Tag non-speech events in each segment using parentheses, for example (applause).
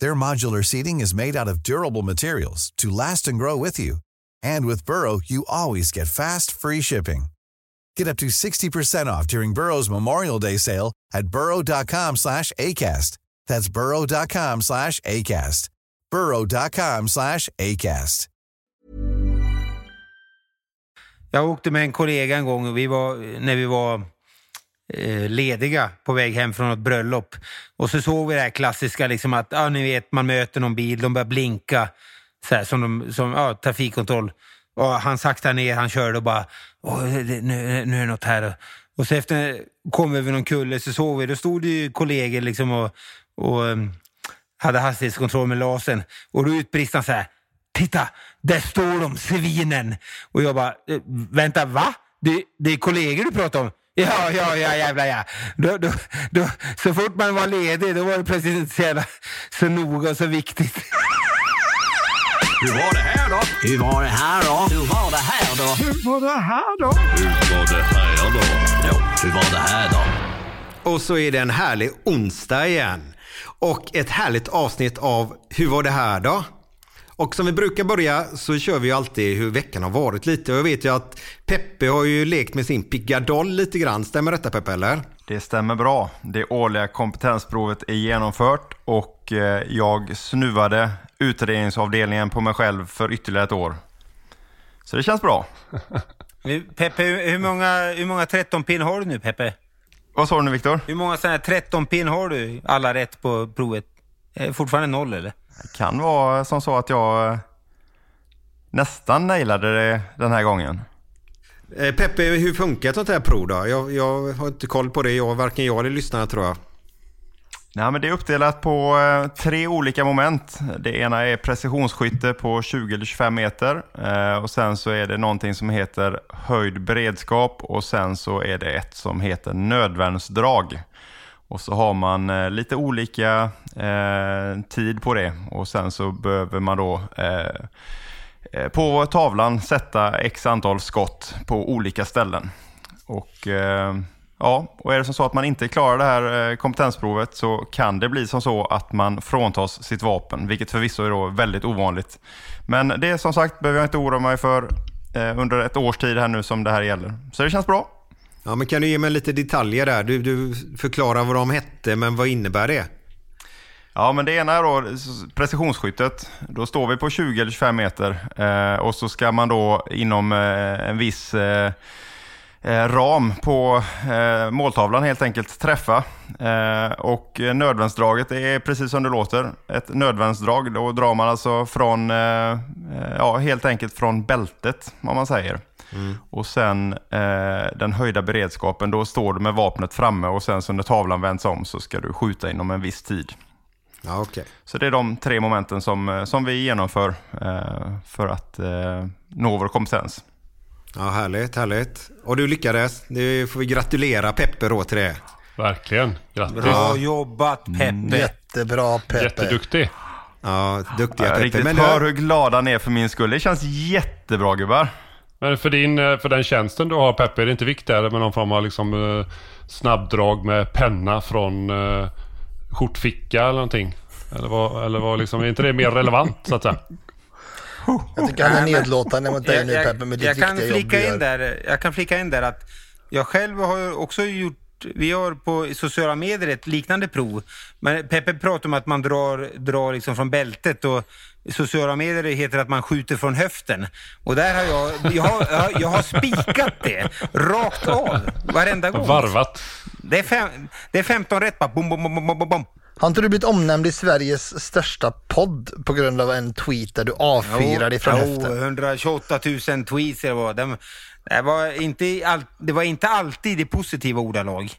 Their modular seating is made out of durable materials to last and grow with you. And with Burrow, you always get fast, free shipping. Get up to 60% off during Burrow's Memorial Day sale at burrow.com slash ACAST. That's burrow.com slash ACAST. burrow.com slash ACAST. Jag åkte med en kollega en gång och vi var, när vi var Eh, lediga på väg hem från ett bröllop. Och så såg vi det här klassiska, liksom att ja, ni vet, man möter någon bil, de börjar blinka, så här, som, de, som ja, trafikkontroll. Och han saktade ner, han körde och bara, nu, nu är det något här. Och så efter kom vi över någon kulle så såg vi, då stod det ju kollegor liksom och, och um, hade hastighetskontroll med lasern. Och då utbrist han så här, titta, där står de, svinen. Och jag bara, eh, vänta, va? Det, det är kollegor du pratar om? Ja, ja, ja, jävlar ja. Då, då, då, så fort man var ledig, då var det plötsligt inte så, jävla, så noga och så viktigt. Hur var det här då? Hur var det här då? Hur var det här då? Hur var det här då? Hur var det här då? Ja, hur var det här då? Och så är det en härlig onsdag igen. Och ett härligt avsnitt av Hur var det här då? Och som vi brukar börja så kör vi ju alltid hur veckan har varit lite. Och jag vet ju att Peppe har ju lekt med sin pickadoll lite grann. Stämmer detta Peppe eller? Det stämmer bra. Det årliga kompetensprovet är genomfört och eh, jag snuvade utredningsavdelningen på mig själv för ytterligare ett år. Så det känns bra. (laughs) Peppe, hur många, hur många 13-pin har du nu Peppe? Vad sa du nu Viktor? Hur många sådana här 13-pin har du? Alla rätt på provet? Eh, Fortfarande noll eller? Det kan vara som så att jag eh, nästan nailade det den här gången. Eh, Peppe, hur funkar ett sånt här prov då? Jag, jag har inte koll på det. Jag, varken jag eller lyssnarna tror jag. Nej, men det är uppdelat på eh, tre olika moment. Det ena är precisionsskytte på 20 eller 25 meter. Och sen så är det någonting som heter höjd beredskap och sen så är det ett som heter nödvärnsdrag. Och så har man eh, lite olika eh, tid på det och sen så behöver man då eh, eh, på tavlan sätta x antal skott på olika ställen. Och eh, ja, och är det som så att man inte klarar det här eh, kompetensprovet så kan det bli som så att man fråntas sitt vapen, vilket förvisso är då väldigt ovanligt. Men det som sagt behöver jag inte oroa mig för eh, under ett års tid här nu som det här gäller. Så det känns bra. Ja, men kan du ge mig lite detaljer där? Du, du förklarar vad de hette, men vad innebär det? Ja, men det ena är då precisionsskyttet. Då står vi på 20 eller 25 meter eh, och så ska man då inom eh, en viss eh, eh ram på eh, måltavlan helt enkelt träffa. Eh, och nödvändsdraget är precis som det låter. Ett nödvändsdrag, då drar man alltså från, eh, eh, ja helt enkelt från bältet om man säger. Och sen eh, den höjda beredskapen, då står du med vapnet framme och sen så när tavlan vänds om så ska du skjuta inom en viss tid. Ja, okej. Så det är de tre momenten som, eh, som vi genomför eh, för att eh, nå vår kompetens. Ja, härligt, härligt. Och du lyckades. Det får vi gratulera Peppe då till det. Verkligen. Grattis. Bra jobbat Peppe! Jättebra Peppe. Jätteduktig. Ja, duktiga Jag Peppe. riktigt Men hör du, hur glada ni är för min skull. Det känns jättebra gubbar. Men för, din, eh, för den tjänsten du har Peppe, är det inte viktigare med någon form av liksom, eh, snabbdrag med penna från eh, skjortficka eller någonting? Eller, vad, eller vad liksom, är inte det mer relevant så att säga? Jag tycker han är nedlåtande mot dig Jag, nu jag, Peppe med ditt jag, kan viktiga jobb flika du in där, jag kan flika in där att jag själv har också gjort vi har på sociala medier ett liknande prov. Men Peppe pratar om att man drar, drar liksom från bältet och sociala medier heter att man skjuter från höften. Och där har jag, jag har, jag, har spikat det rakt av varenda gång. Varvat. Det är, fem, det är 15 rätt bara. Bom, bom, bom, bom, bom. Har inte du blivit omnämnd i Sveriges största podd på grund av en tweet där du avfyrar dig från Jo, höften? 128 000 tweets det var. Det, det, var inte all, det var inte alltid i positiva ordalag.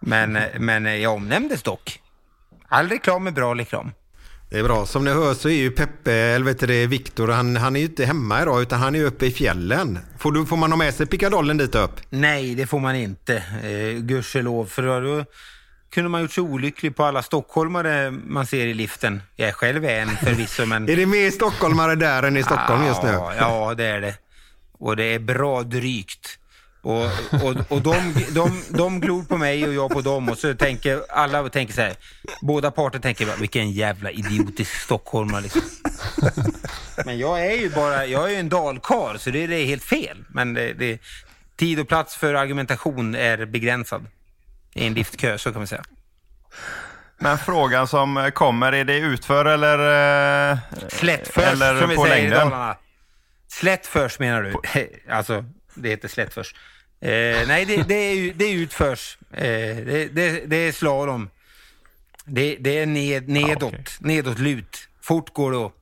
Men, men jag omnämndes dock. All reklam är bra reklam. Det är bra. Som ni hör så är ju Peppe, eller vet du det, Viktor, han, han är ju inte hemma idag utan han är uppe i fjällen. Får, du, får man ha med sig pickadollen dit upp? Nej, det får man inte. Eh, gudskelov. För då kunde man gjort sig olycklig på alla stockholmare man ser i liften. Jag är själv en förvisso, men... (laughs) Är det mer stockholmare där än i Stockholm just nu? Ja, ja, det är det. Och det är bra drygt. Och, och, och de, de, de glor på mig och jag på dem och så tänker alla tänker så här, båda parter tänker bara, vilken jävla idiotisk stockholmare liksom. (laughs) Men jag är ju bara, jag är ju en dalkar så det, det är helt fel. Men det, det, tid och plats för argumentation är begränsad. I en liftkö, så kan man säga. Men frågan som kommer, är det utför eller, eh, Slättförs, eller som vi på säger i längden? Dalarna. Slättförs menar du? (laughs) Alltså, det heter slättförs. Eh, nej, det, det, är, det är utförs. Eh, det, det, det är slalom. Det, det är ned, nedåt, okej. nedåt lut. Fort går det att-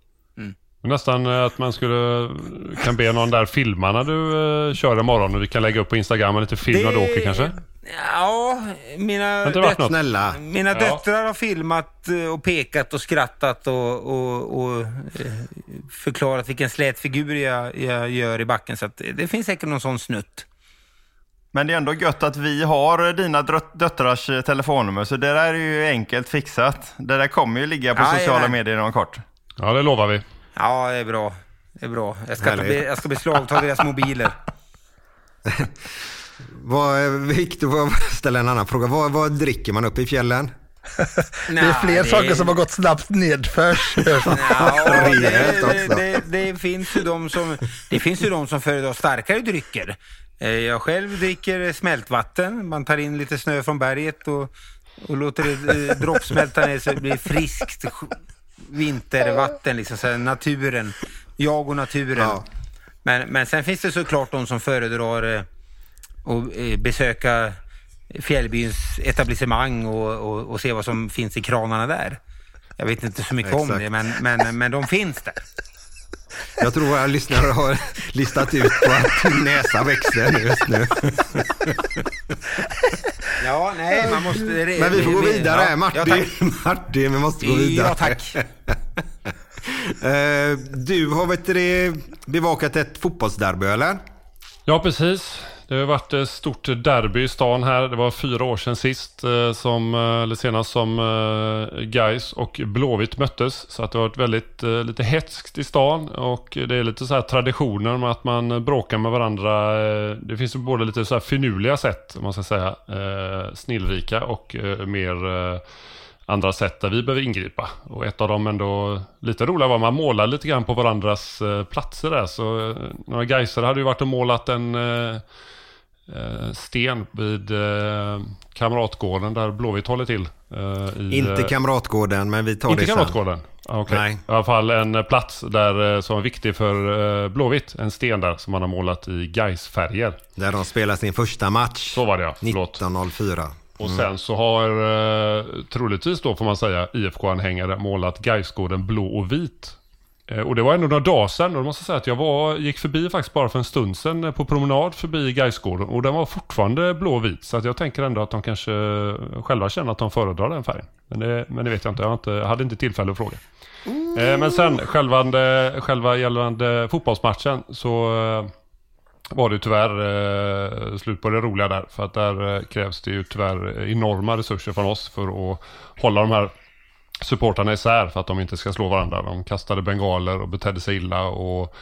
Nästan eh, att man skulle kan be någon där filma när du uh, kör imorgon och vi kan lägga upp på Instagram en liten film när du åker kanske? Ja, mina, inte varit döt- något? Snälla. mina Ja. döttrar har filmat eh, och pekat och skrattat och, och, och eh, förklarat vilken slät figur jag, jag gör i backen. Så att det- finns säkert någon sån snutt. Men det är ändå gött att vi har dina döttrars eh, telefonnummer, så det där är ju enkelt fixat. Det där kommer ju ligga på Jajamän. sociala medier inom kort. Ja, det lovar vi. Ja, det är bra. Det är bra. Jag ska, be- jag ska beslagta deras mobiler. (laughs) Vad, Viktor, får jag ställa en annan fråga. Vad, vad dricker man uppe i fjällen? (laughs) Det är fler saker som har gått snabbt nedförs. (laughs) Ja, det, det, det, det, finns ju de som, det finns ju de som föredrar starkare drycker. Eh, Jag själv dricker smältvatten. Man tar in lite snö från berget och, och låter det eh, droppsmälta ner så det blir friskt sk- vintervatten. Liksom, så här, naturen. Jag och naturen. Ja. Men, men sen finns det såklart de som föredrar att eh, besöka fjällbyns etablissemang och, och, och se vad som finns i kranarna där. Jag vet inte så mycket om Exakt. det, men, men, men de finns där. Jag tror våra lyssnare har listat ut på att näsa växer just nu. Ja, nej, man måste... Men vi får gå vidare. Ja, Martin, Ja. Martin, vi måste gå vidare. Ja, tack. (laughs) Eh, Du har vet du, bevakat ett fotbollsderby eller? Ja, precis. Det har varit ett stort derby i stan här. Det var fyra år sedan sist, eh, som, eh, eller senast som eh, Geis Gais och Blåvitt möttes. Så att det har varit väldigt lite hetskt i stan och det är lite så här traditioner med att man bråkar med varandra. Det finns ju både lite så här finurliga sätt, om man ska säga, snillrika och mer andra sätt där vi behöver ingripa. Och ett av dem ändå lite roliga var att man målar lite grann på varandras platser där. Så några Gaisare hade ju varit och målat en eh, sten vid eh, Kamratgården där Blåvitt håller till. eh, i, Inte eh, Kamratgården, men vi tar inte det sen. Kamratgården? Ah, okej. Nej. I alla fall en eh, plats där eh, som är viktig för eh, Blåvitt. En sten där som man har målat i Gais-färger. Där de spelar sin första match. Så var det ja, förlåt. 1904. Och sen så har eh, troligtvis då får man säga IFK-anhängare målat Gaisgården blå och vit. Eh, och det var ändå några dagar sedan och måste jag säga att jag var, gick förbi faktiskt bara för en stund sedan eh, på promenad förbi Gaisgården och den var fortfarande blå och vit. Så att jag tänker ändå att de kanske själva känner att de föredrar den färgen. Men det, men det vet jag inte, jag, inte, hade inte tillfälle att fråga. Eh, men sen självande, själva gällande fotbollsmatchen så eh, var det tyvärr eh, slut på det roliga där. För att där eh, krävs det ju tyvärr enorma resurser från oss för att hålla de här supportarna isär för att de inte ska slå varandra. De kastade bengaler och betedde sig illa och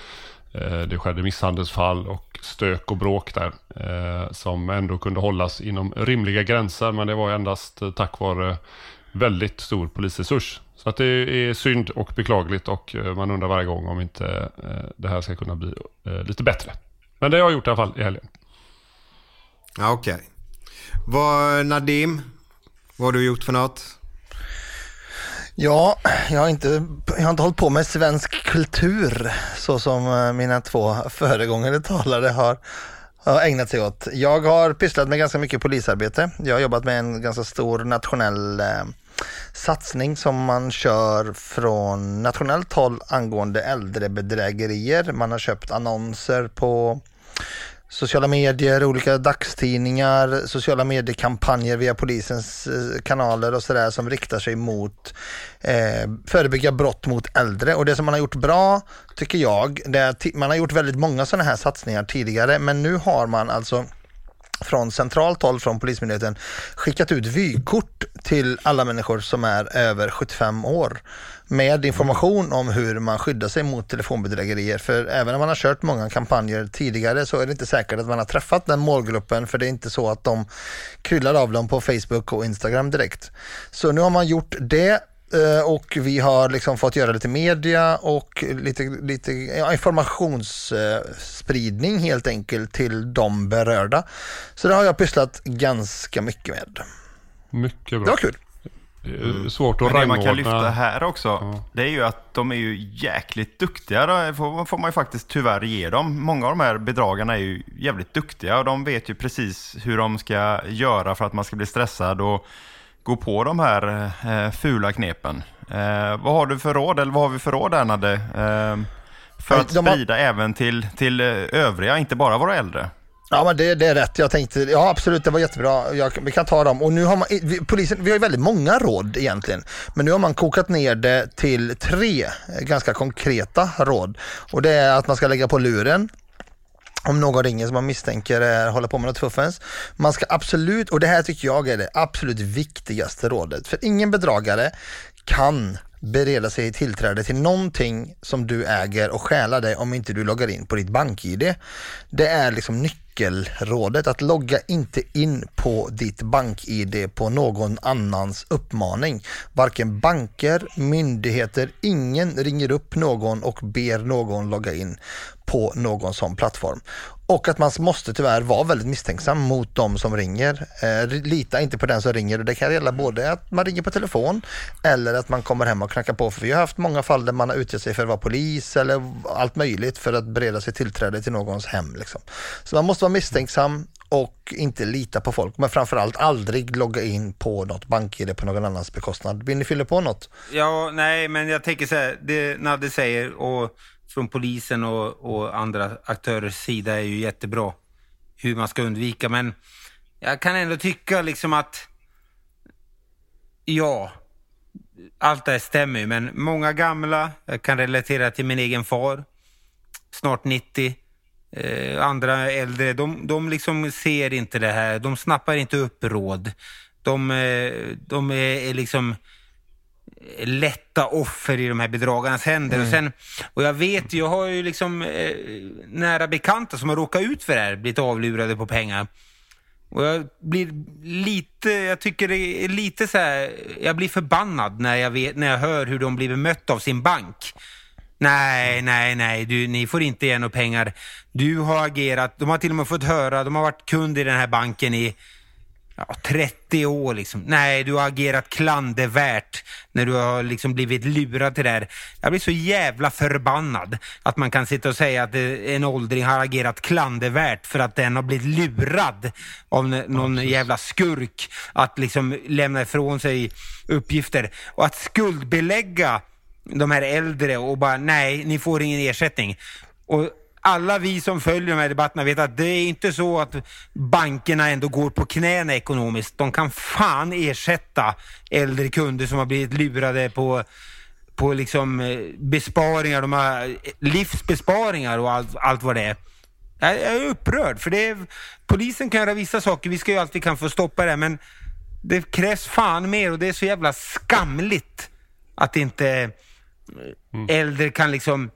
eh, det skedde misshandelsfall och stök och bråk där. Eh, som ändå kunde hållas inom rimliga gränser men det var endast eh, tack vare väldigt stor polisresurs. Så att det är synd och beklagligt och eh, man undrar varje gång om inte eh, det här ska kunna bli eh, lite bättre. Men det har jag gjort i alla fall i helgen. Ja, okej. Vad, Nadim, vad har du gjort för något? Ja, jag har, inte, jag har inte hållit på med svensk kultur så som eh, mina två föregångare talare har, har ägnat sig åt. Jag har pysslat med ganska mycket polisarbete. Jag har jobbat med en ganska stor nationell eh, satsning som man kör från nationellt håll angående äldrebedrägerier. Man har köpt annonser på sociala medier, olika dagstidningar, sociala mediekampanjer via polisens eh, kanaler och sådär som riktar sig mot eh, förebygga brott mot äldre. Och det som man har gjort bra, tycker jag, det är att man har gjort väldigt många sådana här satsningar tidigare, men nu har man alltså från centralt håll från Polismyndigheten skickat ut vykort till alla människor som är över 75 år med information om hur man skyddar sig mot telefonbedrägerier. För även om man har kört många kampanjer tidigare så är det inte säkert att man har träffat den målgruppen för det är inte så att de kryllar av dem på Facebook och Instagram direkt. Så nu har man gjort det och vi har liksom fått göra lite media och lite, lite informationsspridning helt enkelt till de berörda. Så det har jag pysslat ganska mycket med. Mycket bra. Det var kul. Mm. Svårt att Men det man kan rangordna. lyfta här också, Ja. det är ju att de är ju jäkligt duktiga. Det får, får man ju faktiskt tyvärr ge dem. Många av de här bedragarna är ju jävligt duktiga och de vet ju precis hur de ska göra för att man ska bli stressad och gå på de här eh, fula knepen. Eh, vad har du för råd, eller vad har vi för råd där Nadde? Eh, för att De har- sprida även till, till eh, övriga, inte bara våra äldre. Ja men det, det är rätt. Jag tänkte, ja absolut det var jättebra. Jag, vi kan ta dem. Och nu har man, vi, polisen, vi har ju väldigt många råd egentligen. Men nu har man kokat ner det till tre ganska konkreta råd. Och det är att man ska lägga på luren. Om någon ringer som man misstänker är, håller på med något fuffens. Man ska absolut, och det här tycker jag är det absolut viktigaste rådet. För ingen bedragare kan bereda sig tillträde till någonting som du äger och stjäla dig om inte du loggar in på ditt bank-id. Det är liksom nyckeln nyckelrådet att logga inte in på ditt bank-id på någon annans uppmaning. Varken banker, myndigheter, ingen ringer upp någon och ber någon logga in på någon sån plattform. Och att man måste tyvärr vara väldigt misstänksam mot de som ringer. Eh, lita inte på den som ringer och det kan gälla både att man ringer på telefon eller att man kommer hem och knackar på. För vi har haft många fall där man har utgett sig för att vara polis eller allt möjligt för att bereda sig tillträde till någons hem. Liksom. Så man måste vara misstänksam och inte lita på folk. Men framförallt aldrig logga in på något bank-id på någon annans bekostnad. Vill ni fylla på något? Ja, nej, men jag tänker så här, det Nadde säger och från polisen och, och andra aktörers sida är ju jättebra hur man ska undvika, men jag kan ändå tycka liksom att ja, allt det här stämmer ju, men många gamla, jag kan relatera till min egen far, snart 90, eh, andra äldre, de, de liksom ser inte det här, de snappar inte upp råd. De, eh, de är, är liksom lätta offer i de här bedragarnas händer. Och, sen, och jag vet, jag har ju liksom eh, nära bekanta som har råkat ut för det här, blivit avlurade på pengar. Och jag blir lite, jag tycker det är lite så här, jag blir förbannad när jag, vet, när jag hör hur de blir bemötta av sin bank. Nej, nej, nej, du, ni får inte ge några pengar. Du har agerat, de har till och med fått höra, de har varit kund i den här banken i ja, 30 år liksom. Nej, du har agerat klandervärt när du har liksom blivit lurad till det här. Jag blir så jävla förbannad att man kan sitta och säga att eh, en åldring har agerat klandervärt för att den har blivit lurad av någon jävla skurk att liksom lämna ifrån sig uppgifter. Och att skuldbelägga de här äldre och bara nej, ni får ingen ersättning. Och alla vi som följer de här debatterna vet att det är inte så att bankerna ändå går på knäna ekonomiskt. De kan fan ersätta äldre kunder som har blivit lurade på på liksom eh, besparingar, de har eh, livsbesparingar och allt, allt vad det är. Jag, är upprörd för det är, polisen kan göra vissa saker, vi ska ju alltid kan få stoppa det men det krävs fan mer och det är så jävla skamligt att inte äldre kan liksom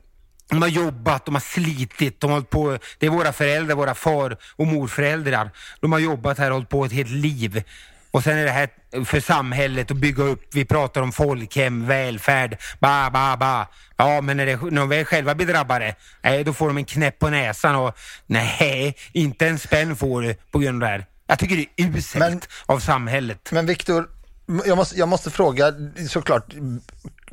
de har jobbat, de har slitit, de har hållit på, det är våra föräldrar, våra far och morföräldrar. De har jobbat här och hållit på ett helt liv. Och sen är det här för samhället att bygga upp, vi pratar om folkhem, välfärd, ba, ba, ba. Ja, men när, det, när de väl själva blir drabbade, nej, då får de en knäpp på näsan och nej, inte en spänn får du på grund av det här. Jag tycker det är uselt Men- av samhället. Men Viktor, jag måste, jag måste fråga, såklart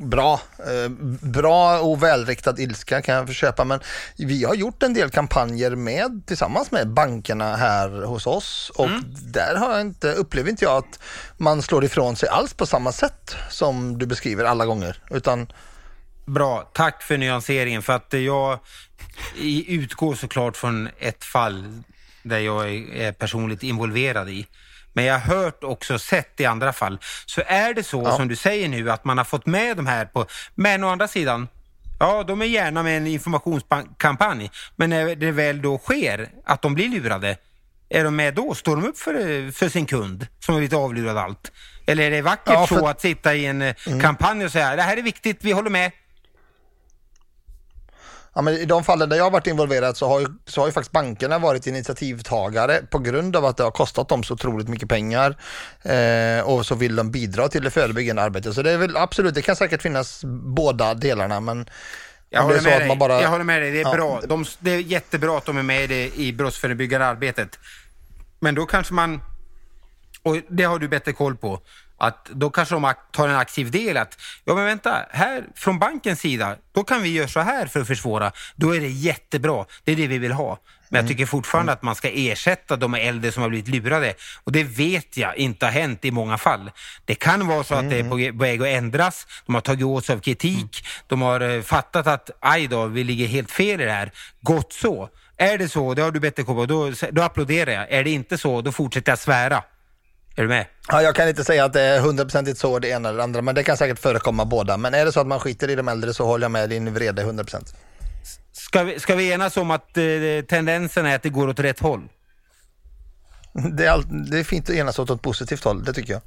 bra, eh, bra och välriktad ilska kan jag förköpa men vi har gjort en del kampanjer med, tillsammans med bankerna här hos oss och där har jag inte, upplever inte jag att man slår ifrån sig alls på samma sätt som du beskriver alla gånger utan Bra, tack för nyanseringen. För att jag utgår såklart från ett fall där jag är personligt involverad i. Men jag har hört också sett i andra fall. Så är det så Ja. som du säger nu att man har fått med de här på... Men å andra sidan, ja de är gärna med en informationskampanj. Men när det väl då sker att de blir lurade, är de med då? Står de upp för, för sin kund som har blivit avlurad allt? Eller är det vackert Ja, för- så att sitta i en eh, kampanj och säga det här är viktigt, vi håller med. Ja, men I de fallen där jag har varit involverad så har, ju, så har ju faktiskt bankerna varit initiativtagare på grund av att det har kostat dem så otroligt mycket pengar eh, och så vill de bidra till det förebyggande arbetet. Så det är väl absolut, det kan säkert finnas båda delarna men Jag håller, med dig. bara- jag håller med dig, det är Ja. bra. De, det är jättebra att de är med i det i brottsförebyggande arbetet. Men då kanske man, och det har du bättre koll på, att då kanske de tar en aktiv del att, ja men vänta, här från bankens sida, då kan vi göra så här för att försvåra. Då är det jättebra, det är det vi vill ha. Men jag tycker fortfarande att man ska ersätta de äldre som har blivit lurade. Och det vet jag inte har hänt i många fall. Det kan vara så att det är på på väg att ändras. De har tagit åt sig av kritik. De har eh, fattat att aj då, vi ligger helt fel i det här. Gott så. Är det så, det har du bättre koll på, då, då applåderar jag. Är det inte så, då fortsätter jag svära. Är du med? Ja, jag kan inte säga att det är hundraprocentigt så det ena eller det andra, men det kan säkert förekomma båda. Men är det så att man skiter i de äldre så håller jag med din vrede 100%. Ska vi, ska vi enas om att eh, tendensen är att det går åt rätt håll? (laughs) Det är, all, det är fint att enas åt ett positivt håll, det tycker jag.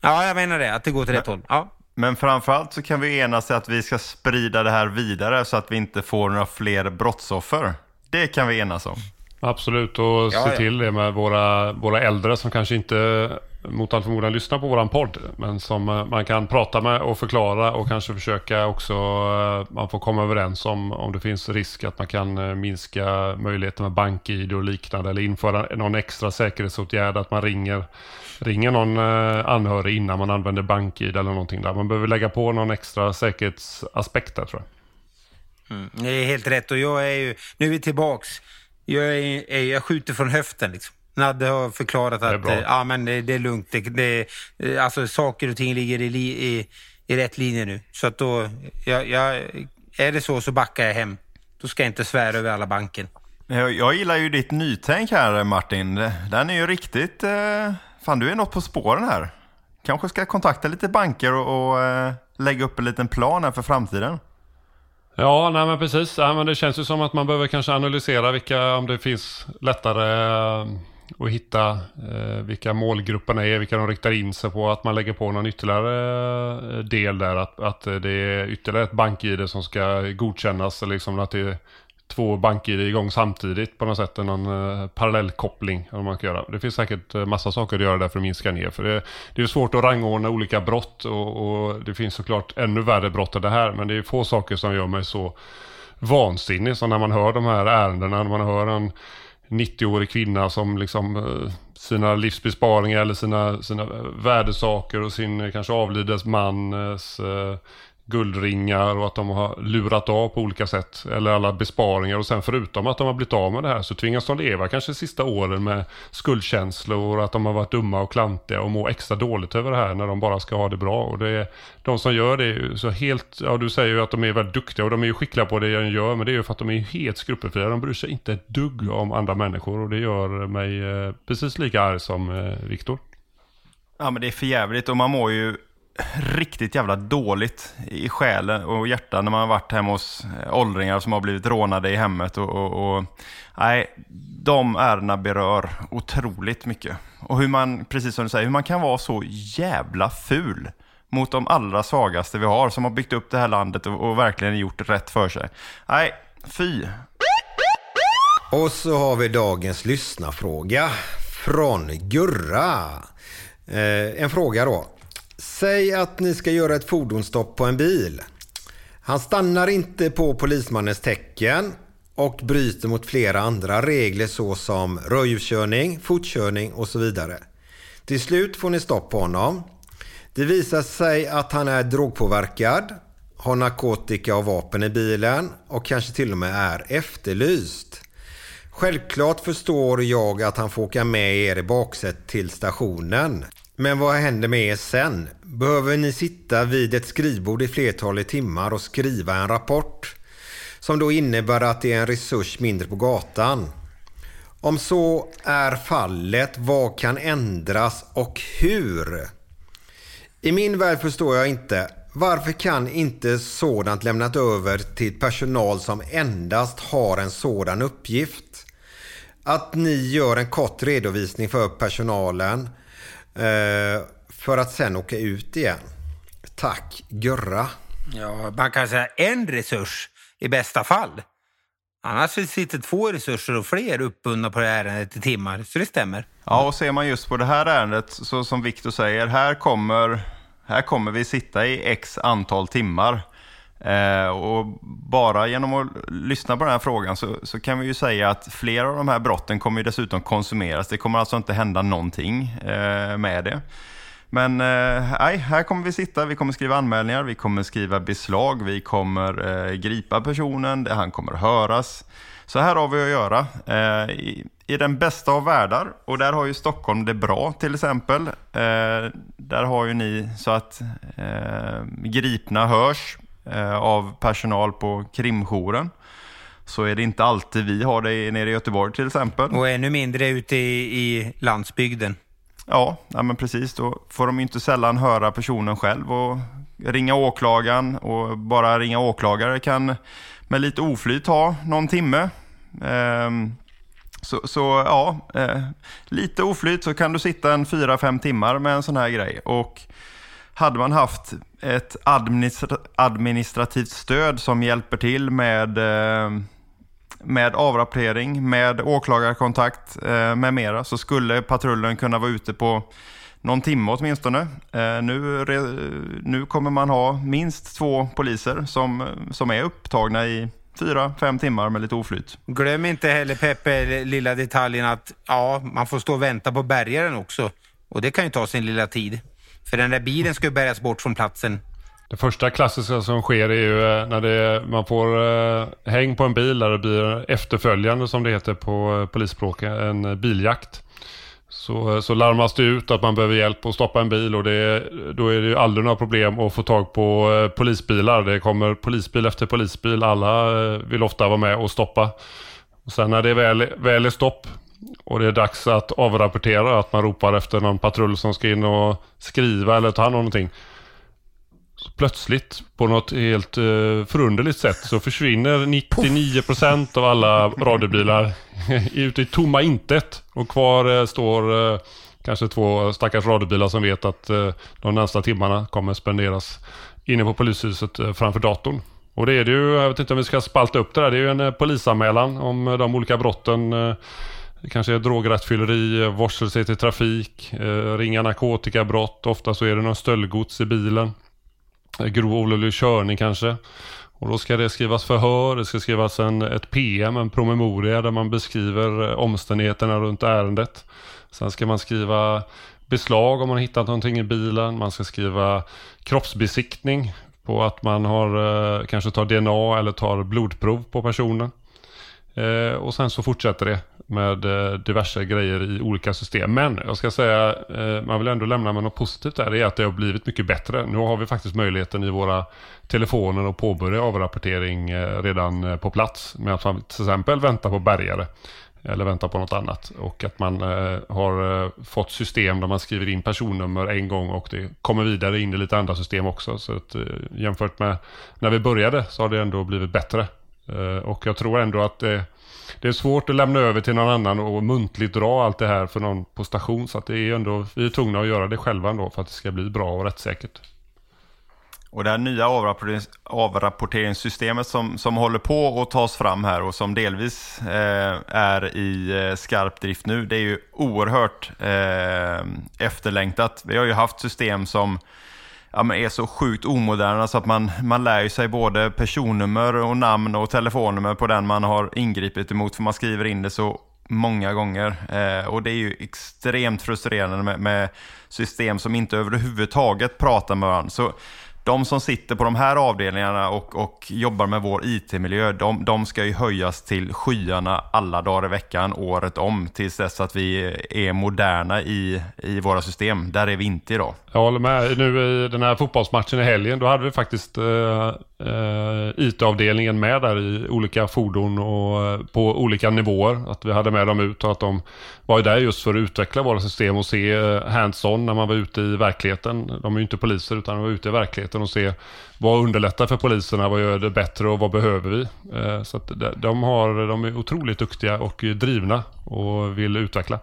Ja, jag menar det. Att det går åt rätt håll. Ja. Men framförallt så kan vi enas i att vi ska sprida det här vidare så att vi inte får några fler brottsoffer. Det kan vi enas om. Absolut, och Ja, se ja. till det med våra, våra äldre som kanske inte mot all förmodan lyssnar på våran podd. Men som eh, man kan prata med och förklara och kanske försöka också, eh, man får komma överens om om det finns risk att man kan eh, minska möjligheten med bank-id och liknande. Eller införa någon extra säkerhetsåtgärd, att man ringer, ringer någon anhörig innan man använder bank-id eller någonting där. Man behöver lägga på någon extra säkerhetsaspekt där tror jag. Mm, det är helt rätt och jag är ju, nu är vi tillbaks. Jag, är, är, jag skjuter från höften liksom. Nadde har förklarat är att bra. eh, ja, men det, det är lugnt. Det, det, eh, alltså, saker och ting ligger i, i, i rätt linje nu. Så att då, jag, jag, är det så så backar jag hem. Då ska jag inte svära över alla banken. Jag, jag gillar ju ditt nytänk här Martin. Den är ju riktigt... Eh, fan, du är något på spåren här. Kanske ska kontakta lite banker och, och eh, lägga upp en liten plan här för framtiden. Ja, nej men precis. Ja, men det känns ju som att man behöver kanske analysera vilka, om det finns lättare eh, att hitta eh, vilka målgrupperna är, vilka de riktar in sig på, att man lägger på någon ytterligare eh, del där, att, att det är ytterligare ett bank-id som ska godkännas, eller liksom att det två bank-id igång samtidigt på något sätt, någon eh, parallellkoppling eller vad man ska göra. Det finns säkert eh, massa saker att göra där för att minska ner, för det, det är svårt att rangordna olika brott och, och det finns såklart ännu värre brott än det här, men det är få saker som gör mig så vansinnig som när man hör de här ärendena, när man hör en 90-årig kvinna som liksom eh, sina livsbesparingar eller sina, sina värdesaker och sin eh, kanske avlides mans eh, guldringar och att de har lurat av på olika sätt. Eller alla besparingar och sen förutom att de har blivit av med det här så tvingas de leva kanske sista åren med skuldkänslor och att de har varit dumma och klantiga och må extra dåligt över det här när de bara ska ha det bra. Och det är, de som gör det är ju så helt, ja du säger ju att de är väldigt duktiga och de är ju skickliga på det de gör men det är ju för att de är helt skrupelfria. De bryr sig inte ett dugg om andra människor och det gör mig eh, precis lika arg som eh, Viktor. Ja, men det är för jävligt och man mår ju riktigt jävla dåligt i själen och hjärtan när man har varit hemma hos eh, åldringar som har blivit rånade i hemmet. Och, och, och, nej, de ärendena berör otroligt mycket. Och hur man, precis som du säger, hur man kan vara så jävla ful mot de allra svagaste vi har som har byggt upp det här landet och, och verkligen gjort rätt för sig. Nej, fy. Och så har vi dagens lyssnarfråga från Gurra. Eh, en fråga då. Säg att ni ska göra ett fordonsstopp på en bil. Han stannar inte på polismannens tecken och bryter mot flera andra regler såsom rödljuskörning, fortkörning och så vidare. Till slut får ni stopp på honom. Det visar sig att han är drogpåverkad, har narkotika och vapen i bilen och kanske till och med är efterlyst. Självklart förstår jag att han får åka med er i baksätet till stationen. Men vad händer med er sen? Behöver ni sitta vid ett skrivbord i flertalet timmar och skriva en rapport? Som då innebär att det är en resurs mindre på gatan. Om så är fallet, vad kan ändras och hur? I min värld förstår jag inte varför kan inte sådant lämnat över till personal som endast har en sådan uppgift? Att ni gör en kort redovisning för personalen för att sen åka ut igen. Tack Gurra. Ja, man kan säga en resurs i bästa fall. Annars sitter två resurser och fler uppbundna på det här ärendet i timmar, så det stämmer. Ja, och ser man just på det här ärendet, så som Viktor säger, här kommer, här kommer vi sitta i x antal timmar. Eh, och bara genom att lyssna på den här frågan så, så, kan vi ju säga att flera av de här brotten kommer ju dessutom konsumeras. Det kommer alltså inte hända någonting eh, med det. Men eh, nej, här kommer vi sitta, vi kommer skriva anmälningar, vi kommer skriva beslag, vi kommer eh, gripa personen, han kommer höras. Så här har vi att göra. Eh, i, I den bästa av världar, och där har ju Stockholm det bra till exempel. Eh, där har ju ni så att eh, gripna hörs av personal på krimjouren. Så är det inte alltid vi har det nere i Göteborg till exempel. Och ännu mindre ute i, i landsbygden. Ja, ja men precis. Då får de inte sällan höra personen själv och ringa åklagaren. Och bara ringa åklagare kan med lite oflyt ta någon timme. Ehm, så, så, ja, eh, lite oflyt så kan du sitta en fyra fem timmar med en sån här grej. Och hade man haft ett administra administrativt stöd som hjälper till med eh, med avrapportering, med åklagarkontakt eh, med mera så skulle patrullen kunna vara ute på någon timme åtminstone. Eh, nu, nu kommer man ha minst två poliser som, som är upptagna i fyra, fem timmar med lite oflyt. Glöm inte heller Peppe, lilla detaljen att ja, man får stå och vänta på bärgaren också. Och det kan ju ta sin lilla tid. För den där bilen ska ju bärgas bort från platsen det första klassiska som sker är ju eh, när det, man får eh, häng på en bil där det blir efterföljande som det heter på eh, polisspråk, en biljakt. Så, eh, så larmas det ut att man behöver hjälp att stoppa en bil och det, då är det ju aldrig några problem att få tag på polisbilar. Det kommer polisbil efter polisbil, alla vill ofta vara med och stoppa. Och sen när det väl, väl är stopp och det är dags att avrapportera, att man ropar efter någon patrull som ska in och skriva eller ta hand om någonting plötsligt på något helt uh, förunderligt sätt så försvinner 99% av alla radiobilar (laughs) ute i tomma intet. Och kvar uh, står uh, kanske två stackars radiobilar som vet att uh, de närmsta timmarna kommer spenderas inne på polishuset framför datorn. Och det är det ju, jag vet inte om vi ska spalta upp det där, det är ju en polisanmälan om de olika brotten kanske är drograttfylleri, vårdslöshet i trafik, eh, ringa narkotikabrott. Ofta så är det någon stöldgods i bilen eh, grov olovlig körning kanske. Och då ska det skrivas förhör, det ska skrivas en, ett PM, en promemoria där man beskriver eh, omständigheterna runt ärendet. Sen ska man skriva beslag om man har hittat någonting i bilen. Man ska skriva kroppsbesiktning på att man har kanske tar DNA eller tar blodprov på personen. Eh, och sen så fortsätter det med eh, diverse grejer i olika system. Men jag ska säga, eh, man vill ändå lämna med något positivt där, det är att det har blivit mycket bättre. Nu har vi faktiskt möjligheten i våra telefoner att påbörja avrapportering eh, redan eh, på plats. Med att man till exempel väntar på bärgare eller väntar på något annat. Och att man eh, har eh, fått system där man skriver in personnummer en gång och det kommer vidare in i lite andra system också. Så att, jämfört med när vi började så har det ändå blivit bättre. Eh, och jag tror ändå att det det är svårt att lämna över till någon annan och muntligt dra allt det här för någon på station. Så att det är ändå, vi är tvungna att göra det själva ändå för att det ska bli bra och rättssäkert. Och det här nya avrapporterings avrapporteringssystemet som, som håller på att tas fram här och som delvis eh, är i eh, skarp drift nu, det är ju oerhört eh, efterlängtat. Vi har ju haft system som ja, men är så sjukt omoderna så att man, man lär sig både personnummer och namn och telefonnummer på den man har ingripit emot för man skriver in det så många gånger. Eh, och det är ju extremt frustrerande med, med, system som inte överhuvudtaget pratar med varandra. Så de som sitter på de här avdelningarna och, och jobbar med vår IT-miljö, de, de, ska ju höjas till skyarna alla dagar i veckan, året om, tills dess att vi är moderna i, i våra system. Där är vi inte idag. Jag håller med. Nu i den här fotbollsmatchen i helgen, då hade vi faktiskt eh, eh, IT-avdelningen med där i olika fordon och eh, på olika nivåer. Att vi hade med dem ut och att de var ju där just för att utveckla våra system och se eh, hands-on när man var ute i verkligheten. De är ju inte poliser utan de var ute i verkligheten och se vad underlättar för poliserna, vad gör det bättre och vad behöver vi? Eh, så att de, har, de är otroligt duktiga och drivna och vill utveckla.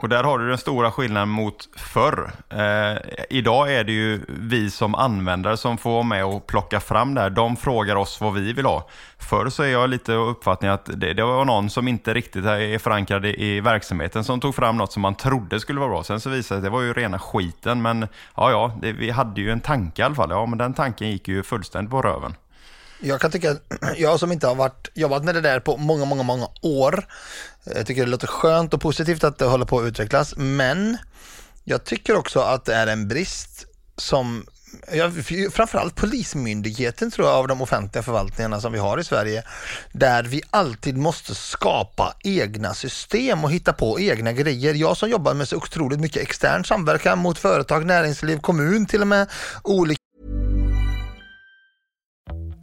Och där har du den stora skillnaden mot förr. Eh, idag är det ju vi som användare som får vara med och plocka fram det här. De frågar oss vad vi vill ha. Förr så är jag lite uppfattning att det, det, var någon som inte riktigt är förankrad i, i, verksamheten som tog fram något som man trodde skulle vara bra. Sen så visade det sig att det var ju rena skiten. Men ja, ja, det, vi hade ju en tanke i alla fall. Ja, men den tanken gick ju fullständigt på röven. Jag kan tycka, (clears throat) jag som inte har varit, jobbat med det där på många, många, många år, jag tycker det låter skönt och positivt att det håller på att utvecklas, men jag tycker också att det är en brist som Ja, framförallt Polismyndigheten tror jag av de offentliga förvaltningarna som vi har i Sverige, där vi alltid måste skapa egna system och hitta på egna grejer. Jag som jobbar med så otroligt mycket extern samverkan mot företag, näringsliv, kommun till och med, olika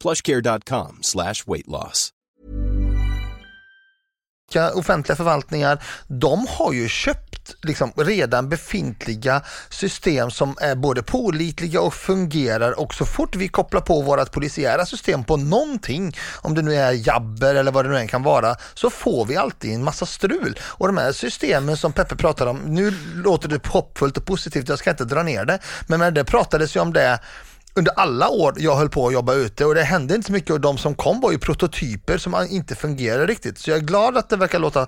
plushcare.com slash weight loss. Offentliga förvaltningar, de har ju köpt liksom redan befintliga system som är både pålitliga och fungerar och så fort vi kopplar på vårt polisiära system på någonting, om det nu är jabber eller vad det nu än kan vara, så får vi alltid en massa strul. Och de här systemen som Peppe pratar om, nu låter det hoppfullt och positivt, jag ska inte dra ner det, men det pratades ju om det under alla år jag höll på att jobba ute och det hände inte så mycket och de som kom var ju prototyper som inte fungerade riktigt. Så jag är glad att det verkar låta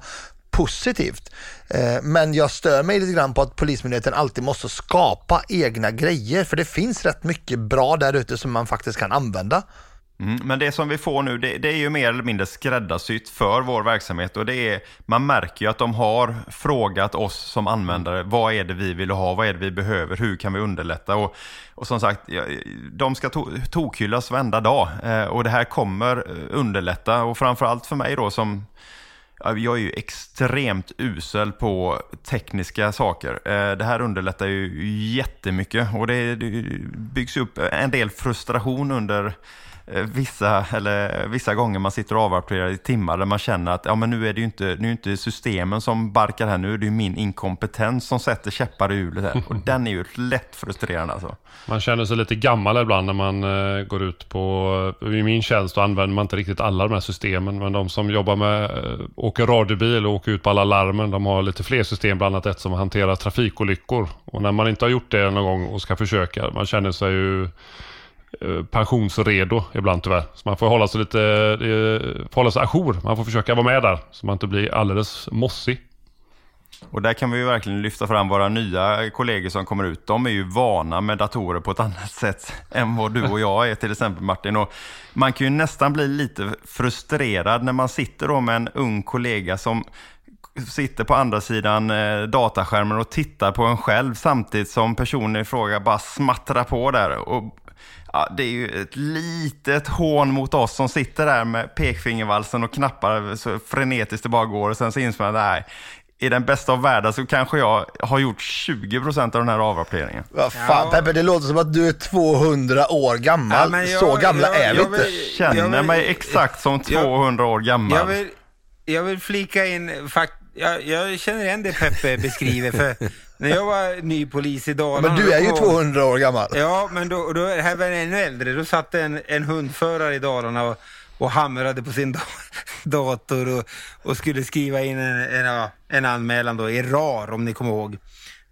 positivt. Eh, men jag stör mig lite grann på att Polismyndigheten alltid måste skapa egna grejer för det finns rätt mycket bra där ute som man faktiskt kan använda. Mm, men det som vi får nu, det, det, är ju mer eller mindre skräddarsytt för vår verksamhet. Och det är, man märker ju att de har frågat oss som användare, vad är det vi vill ha, vad är det vi behöver, hur kan vi underlätta? Och, och som sagt, de ska to tokhyllas varenda dag. Eh, och det här kommer eh, underlätta. Och framförallt för mig då som jag är ju extremt usel på tekniska saker. Eh, det här underlättar ju jättemycket och det byggs upp en del frustration under Eh, vissa, eller, vissa gånger man sitter och avrapporterar i timmar där man känner att ja, men nu är det ju inte, nu är inte systemen som barkar här, nu är det ju min inkompetens som sätter käppar i hjulet här. Och den är ju lätt frustrerande alltså. Man känner sig lite gammal ibland när man eh, går ut på, i min tjänst då använder man inte riktigt alla de här systemen, men de som jobbar med, eh, åker radiobil och åker ut på alla larmen, de har lite fler system, bland annat ett som hanterar trafikolyckor. Och när man inte har gjort det någon gång och ska försöka, man känner sig ju Eh, pensionsredo ibland tyvärr. Så man får hålla sig lite, får hålla sig ajour. Man får försöka vara med där så man inte blir alldeles mossig. Och där kan vi ju verkligen lyfta fram våra nya kollegor som kommer ut. De är ju vana med datorer på ett annat sätt (laughs) än vad du och jag är till exempel Martin. Och man kan ju nästan bli lite frustrerad när man sitter då med en ung kollega som sitter på andra sidan eh, dataskärmen och tittar på en själv samtidigt som personen i fråga bara smattrar på där. Och Ja, det är ju ett litet hån mot oss som sitter där med pekfingervalsen och knappar så frenetiskt det bara går och sen så inser man att i den bästa av världar så kanske jag har gjort 20% av den här avrapporteringen. Vad fan Ja. Peppe, det låter som att du är 200 år gammal. Ja, jag- Så gamla jag- är vi jag inte. Känner jag vill- mig exakt som jag- 200 år gammal. Jag vill, jag vill flika in, fakt, jag, jag känner igen det Peppe beskriver, för när jag var ny polis i Dalarna... Men du är ju då kom jag ihåg- 200 år gammal. Ja, men då, då det här var ännu äldre. Då satt en, en hundförare i Dalarna och, och hamrade på sin da- (laughs) dator och, och skulle skriva in en, en, ja, en anmälan då i RAR, om ni kommer ihåg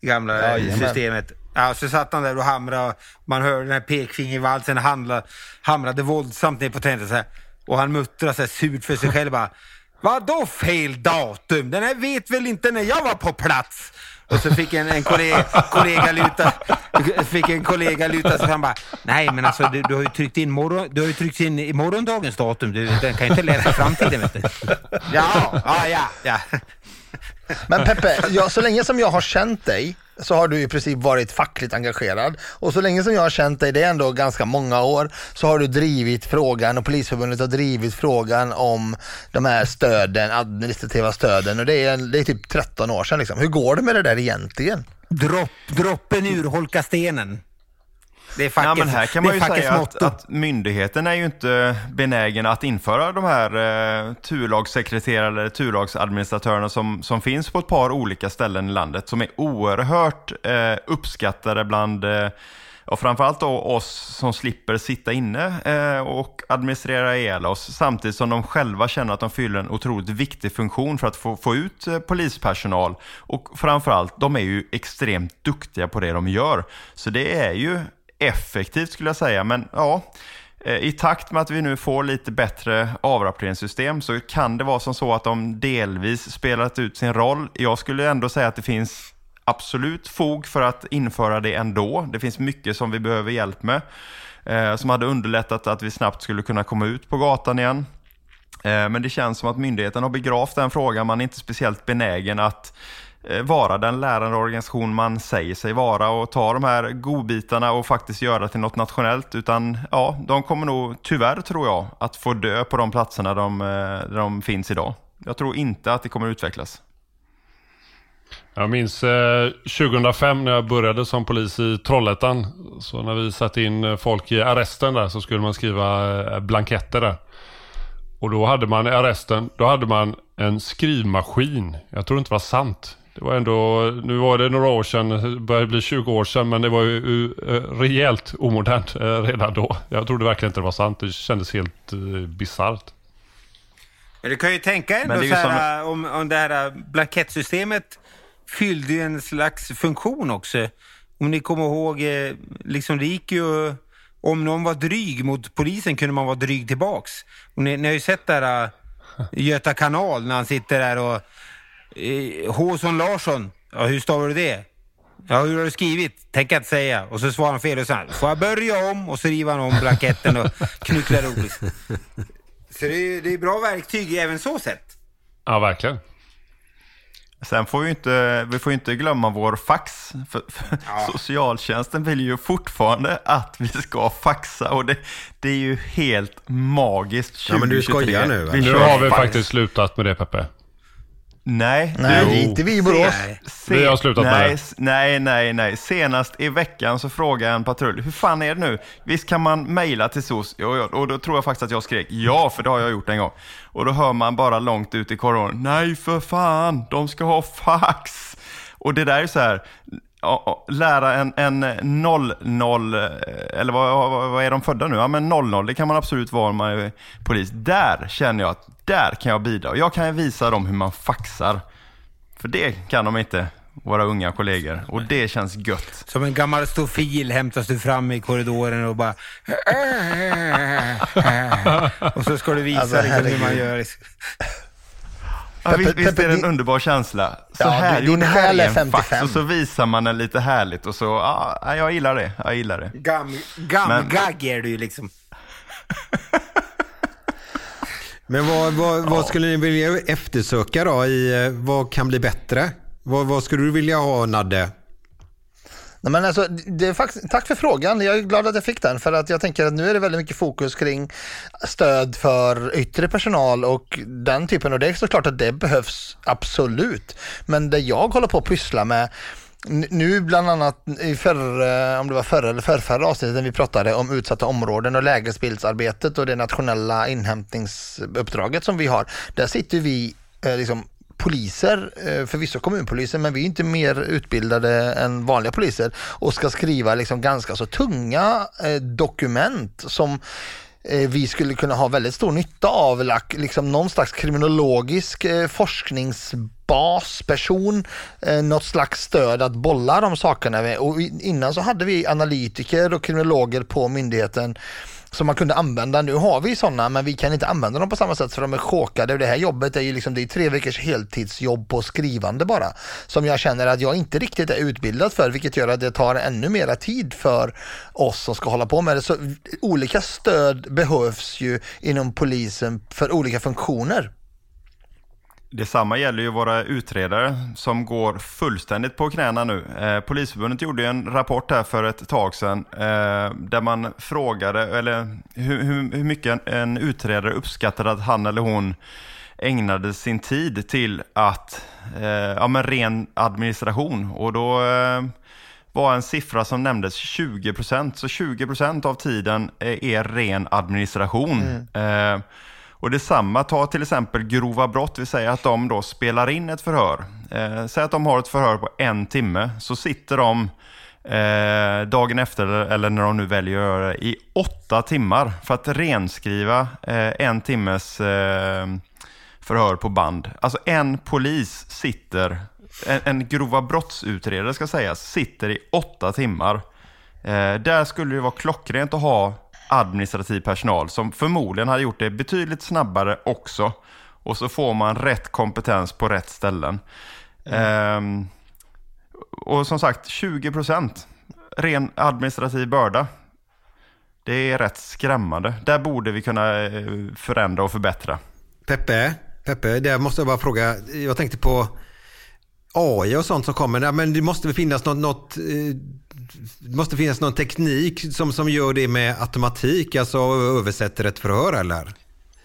det gamla Jajamän. systemet. Ja, så satt han där och hamrade man hörde den här pekfingervalsen hamra, hamrade våldsamt ner på tänderna så här. Och han muttrade så här surt för sig själv bara Vadå fel datum? Den här vet väl inte när jag var på plats? Och så fick en, en kollega, kollega luta, fick en kollega luta sig fram bara, nej men alltså du, du har ju tryckt in, morgon, du har ju tryckt in i morgondagens datum, du, den kan ju inte läsa framtiden vet du. Ja, ja, ja, ja. (laughs) Men Peppe, jag, så länge som jag har känt dig så har du i princip varit fackligt engagerad. Och så länge som jag har känt dig, det är ändå ganska många år, så har du drivit frågan och Polisförbundet har drivit frågan om de här stöden, administrativa stöden och det är, det är typ 13 år sedan. Liksom. Hur går det med det där egentligen? Dropp, droppen urholkar stenen. Det är fackets, men här kan man ju säga att, att myndigheten är ju inte benägen att införa de här eh, turlagssekreterare eller turlagsadministratörerna som, som finns på ett par olika ställen i landet som är oerhört eh, uppskattade bland eh, och framförallt då oss som slipper sitta inne eh, och administrera ihjäl oss samtidigt som de själva känner att de fyller en otroligt viktig funktion för att få, få ut eh, polispersonal. Och framförallt, de är ju extremt duktiga på det de gör. Så det är ju effektivt skulle jag säga, men ja. Eh, I takt med att vi nu får lite bättre avrapporteringssystem så kan det vara som så att de delvis spelat ut sin roll. Jag skulle ändå säga att det finns absolut fog för att införa det ändå. Det finns mycket som vi behöver hjälp med. Eh, som hade underlättat att vi snabbt skulle kunna komma ut på gatan igen. Eh, men det känns som att myndigheten har begravt den frågan. Man är inte speciellt benägen att Eh, vara den lärande organisation man säger sig vara och ta de här godbitarna och faktiskt göra till något nationellt. Utan ja, de kommer nog tyvärr tror jag att få dö på de platserna de, eh, där de finns idag. Jag tror inte att det kommer utvecklas. Jag minns eh, 2005 när jag började som polis i Trollhättan. Så när vi satte in eh, folk i arresten där så skulle man skriva eh, blanketter där. Och då hade man i arresten, då hade man en skrivmaskin. Jag tror inte det var sant. Det var ändå, nu var det några år sedan, det började bli 20 år sedan, men det var ju eh, rejält omodernt eh, redan då. Jag trodde verkligen inte det var sant. Det kändes helt eh, bisarrt. Men du kan ju tänka ändå det så här, om, om det här blankettsystemet fyllde ju en slags funktion också. Om ni kommer ihåg, liksom det gick ju... Om någon var dryg mot polisen kunde man vara dryg tillbaks. Och ni, ni har ju sett där uh, Göta kanal när han sitter där och... Uh, Håson Larsson, ja, hur stavar du det? Ja, hur har du skrivit? Tänker jag inte säga. Och så svarar han fel och så här, får jag börja om? Och så river han om blanketten och (laughs) knycklar ihop. Så det är, det är bra verktyg även så sett. Ja, verkligen. Sen får vi inte, vi får inte glömma vår fax. För, för Socialtjänsten vill ju fortfarande att vi ska faxa och det, det är ju helt magiskt 2023. Ja, men du skojar nu, va? Nu har vi fax. faktiskt slutat med det Peppe. Nej, Nej, du- det är inte vi i Borås. Se- Vi har slutat med nej, det. s- Nej, nej, nej. Senast i veckan så frågade en patrull, hur fan är det nu? Visst kan man mejla till SOS? Jo, jo. Och då tror jag faktiskt att jag skrek, ja, för det har jag gjort en gång. Och då hör man bara långt ut i korridoren, nej för fan, de ska ha fax. Och det där är så här, lära en, en 00, eh, eller vad, vad, är de födda nu? Ja men 00, det kan man absolut vara om man är polis. Där känner jag att, där kan jag bidra. Jag kan visa dem hur man faxar. För det kan de inte, våra unga kollegor. Och det känns gött. Som en gammal stofil hämtas du fram i korridoren och bara... och så ska du visa Alltså, liksom hur man gör. Ja, visst, visst är det en underbar känsla? Så Ja, här, din själ är är en fax 55. och så visar man den lite härligt och så, ja, jag gillar det, jag gillar det. Gam, gam, Men- gagg är du ju liksom. (laughs) Men vad, vad, vad skulle ni vilja eftersöka då i eh, vad kan bli bättre? Vad, vad skulle du vilja ha Nadde? Nej, men alltså, det är faktiskt, tack för frågan. Jag är glad att jag fick den för att jag tänker att nu är det väldigt mycket fokus kring stöd för yttre personal och den typen och det är såklart att det behövs absolut. Men det jag håller på att pyssla med nu bland annat i förra, eh, om det var förra eller förrförra avsnittet när vi pratade om utsatta områden och lägesbildsarbetet och det nationella inhämtningsuppdraget som vi har. Där sitter vi eh, liksom poliser, eh, förvisso kommunpoliser, men vi är inte mer utbildade än vanliga poliser och ska skriva liksom ganska så tunga eh, dokument som eh, vi skulle kunna ha väldigt stor nytta av, liksom någon slags kriminologisk forskningsbas, person, eh, något slags stöd att bolla de sakerna med. Och innan så hade vi analytiker och kriminologer på myndigheten som man kunde använda. Nu har vi sådana men vi kan inte använda dem på samma sätt för de är chokade. Det här jobbet är ju liksom, det är tre veckors heltidsjobb på skrivande bara. Som jag känner att jag inte riktigt är utbildad för vilket gör att det tar ännu mera tid för oss som ska hålla på med det. Så olika stöd behövs ju inom polisen för olika funktioner. Detsamma gäller ju våra utredare som går fullständigt på knäna nu. Eh, Polisförbundet gjorde ju en rapport här för ett tag sedan eh, där man frågade eller hur, hur, mycket en, en utredare uppskattade att han eller hon ägnade sin tid till att, eh, ja men ren administration. Och då eh, var en siffra som nämndes 20 procent. Så 20 procent av tiden är, är ren administration. Eh, och detsamma, ta till exempel grova brott, vi säger att de då spelar in ett förhör. Eh, säg att de har ett förhör på en timme, så sitter de eh, dagen efter, eller, när de nu väljer att göra det, i åtta timmar för att renskriva eh, en timmes eh, förhör på band. Alltså en polis sitter, en, en grova brottsutredare ska sägas, sitter i åtta timmar. Eh, där skulle det vara klockrent att ha administrativ personal som förmodligen hade gjort det betydligt snabbare också. Och så får man rätt kompetens på rätt ställen. Ehm, och som sagt, 20 procent ren administrativ börda. Det är rätt skrämmande. Där borde vi kunna eh, förändra och förbättra. Peppe, Peppe, där måste jag bara fråga. Jag tänkte på AI och sånt som kommer. Ja, men det måste väl finnas något, något eh, det måste finnas någon teknik som, som gör det med automatik, alltså översätter ett förhör eller?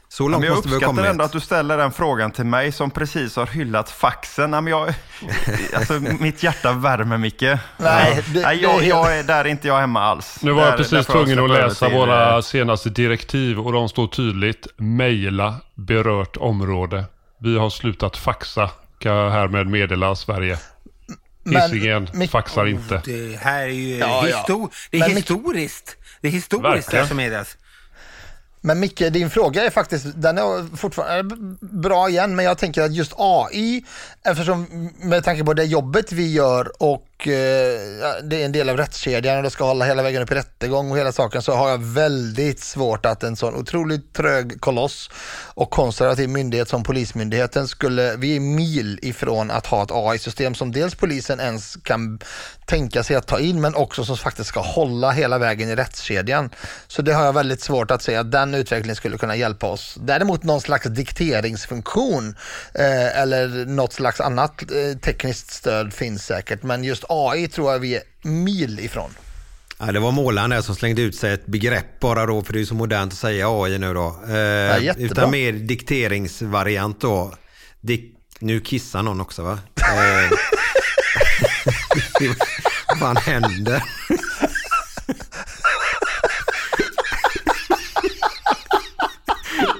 Så långt men jag måste vi uppskattar ändå att du ställer den frågan till mig som precis har hyllat faxen. Ja, men jag, (laughs) alltså, mitt hjärta värmer, Micke. Nej, det- Nej, jag, jag är, där är inte jag hemma alls. Nu var där, jag precis tvungen att läsa till, våra eh, senaste direktiv och de står tydligt mejla berört område. Vi har slutat faxa jag härmed meddela Sverige. Men- Hisingen faxar inte. Det här är ju Ja, ja. histor- det är Men historiskt. Det är historiskt Verkligen. det som meddelas. Men Micke, din fråga är faktiskt, den är fortfarande bra igen, men jag tänker att just AI, eftersom med tanke på det jobbet vi gör och eh, det är en del av rättskedjan och det ska hålla hela vägen upp i rättegång och hela saken så har jag väldigt svårt att en sån otroligt trög koloss och konservativ myndighet som Polismyndigheten skulle, vi är mil ifrån att ha ett AI-system som dels polisen ens kan tänka sig att ta in men också som faktiskt ska hålla hela vägen i rättskedjan. Så det har jag väldigt svårt att se att den utvecklingen skulle kunna hjälpa oss. Däremot någon slags dikteringsfunktion eh, eller något slags annat eh, tekniskt stöd finns säkert men just AI tror jag vi är mil ifrån. Ja, det var målaren där som slängde ut sig ett begrepp bara då, för det är så modernt att säga AI nu då. Eh, jättebra. utan mer dikteringsvariant då. Dik nu kissar någon också va? Eh, (laughs) Vad fan händer?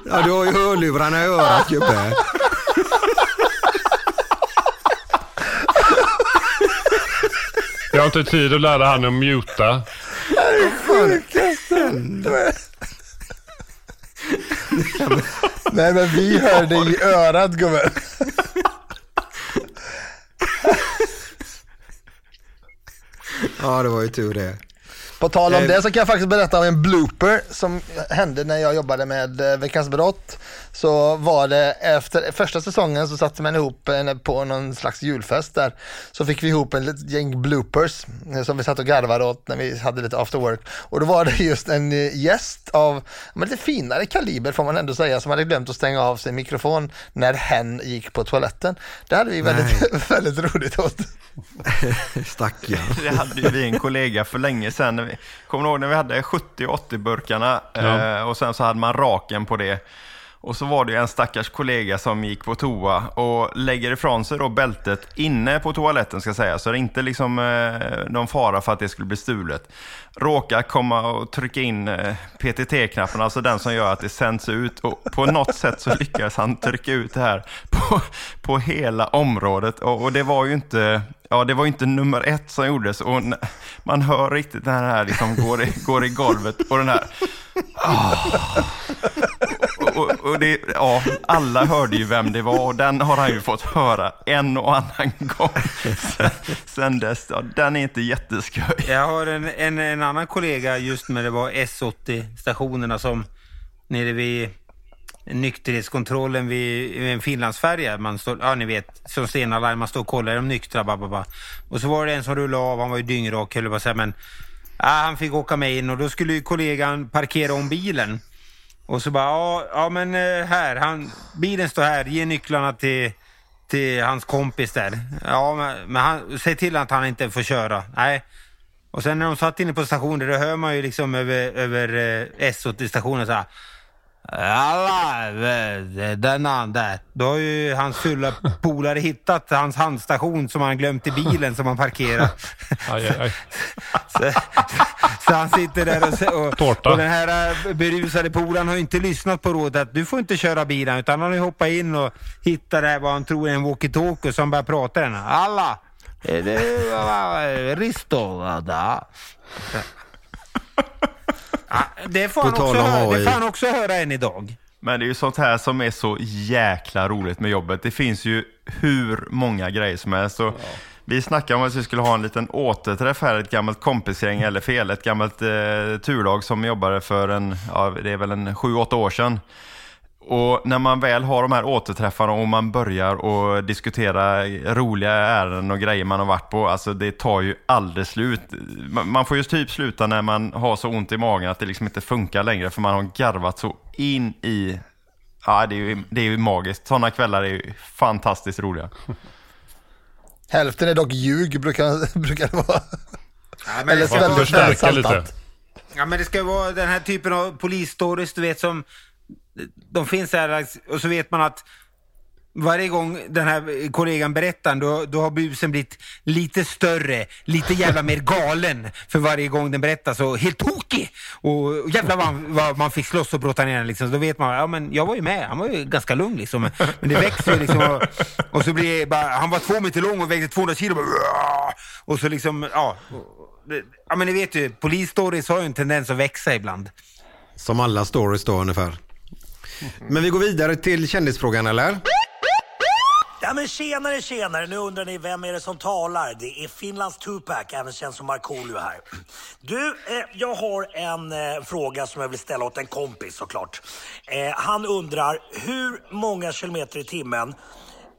Ja, du har ju hörlurarna i örat gubbe. Jag har inte tid att lära han att muta. Nej men vi hör det i örat gubben. Ja, det var ju tur det. På tal om Eh. det så kan jag faktiskt berätta om en blooper som hände när jag jobbade med eh, Veckans Brott. så var det efter första säsongen så satte man ihop en, på någon slags julfest där. Så fick vi ihop en litet gäng bloopers eh, som vi satt och garvade åt när vi hade lite after work. Och då var det just en gäst av men lite finare kaliber får man ändå säga som hade glömt att stänga av sin mikrofon när hen gick på toaletten. Det hade vi väldigt, (laughs) väldigt roligt åt. (laughs) Stackarn. Det hade ju vi en kollega för länge sedan. Kommer du ihåg när vi hade 70 och 80-burkarna Ja. eh, och sen så hade man raken på det. Och så var det en stackars kollega som gick på toa och lägger ifrån sig då bältet inne på toaletten ska jag säga. Så det är inte liksom eh, någon fara för att det skulle bli stulet. Råkar komma och trycka in eh, PTT-knappen, alltså den som gör att det sänds ut. Och på något sätt så lyckades han trycka ut det här på, på hela området. Och, och det var ju inte Ja, det var inte nummer ett som gjordes och man hör riktigt den här liksom går i, går i golvet och den här... Oh. Och, och, det, ja, alla hörde ju vem det var och den har han ju fått höra en och annan gång sen, sen dess. Ja, den är inte jätteskoj. Jag har en, en, en annan kollega just när det var S80-stationerna som nere vid nykterhetskontrollen vid, vid en Finlandsfärja. Man står, ja ni vet, som Stena Line, man står och kollar, är de nyktra? Bababa. Och så var det en som rullade av, han var ju dyngrak höll jag på att säga, men ah, han fick åka med in och då skulle ju kollegan parkera om bilen. Och så bara, ja, ja men eh, här, han, bilen står här, ge nycklarna till, till hans kompis där. Ja, men, men han, säg till att han inte får köra. Nej. Och sen när de satt inne på stationen, då hör man ju liksom över, över eh, S80-stationen så här. Alla, eh, den andra. Då har ju hans fulla polare hittat hans handstation som han glömt i bilen som han parkerar. Aj, aj, aj. Så, så han sitter där och, och, Tårta. och den här eh, berusade polaren har ju inte lyssnat på rådet att du får inte köra bilen utan han har ju hoppat in och hittat det här vad han tror är en walkie-talkie han börjar prata den. Alla! Eh, Risto? da?" Ja, Det får, han också höra, det får han också höra än idag. Men det är ju sånt här som är så jäkla roligt med jobbet. Det finns ju hur många grejer som helst. Så Vi snackade om att vi skulle ha en liten återträff här, ett gammalt kompisgäng, eller fel, ett gammalt eh, turlag som jobbade för en, ja, det är väl en sju, åtta år sedan. Och när man väl har de här återträffarna och man börjar och diskutera roliga ärenden och grejer man har varit på, alltså det tar ju aldrig slut. Man får ju typ sluta när man har så ont i magen att det liksom inte funkar längre för man har garvat så in i... Ja, det är ju, det är ju magiskt. Sådana kvällar är ju fantastiskt roliga. (laughs) Hälften är dock ljug brukar, (laughs) brukar det vara. men Eller väldigt, väldigt saltat. Ja men det ska ju vara den här typen av polisstories du vet som de finns där och så vet man att varje gång den här kollegan berättar då, då har busen blivit lite större, lite jävla mer galen för varje gång den berättar så helt tokig! Och, och jävlar vad, man- vad man fick slåss och brotta ner den liksom. Så då vet man, ja men jag var ju med, han var ju ganska lugn liksom. Men, men det växer ju liksom och, och så blir det bara, han var två meter lång och vägde 200 kilo. Bara, och så liksom, ja. Ja men ni vet ju, polisstories har ju en tendens att växa ibland. Som alla stories då ungefär. Men vi går vidare till kändisfrågan eller? Ja men tjenare tjenare, nu undrar ni vem är det som talar? Det är Finlands Tupac, även känd som Markoolio här. Du, eh, jag har en eh, fråga som jag vill ställa åt en kompis såklart. Eh, han undrar, hur många kilometer i timmen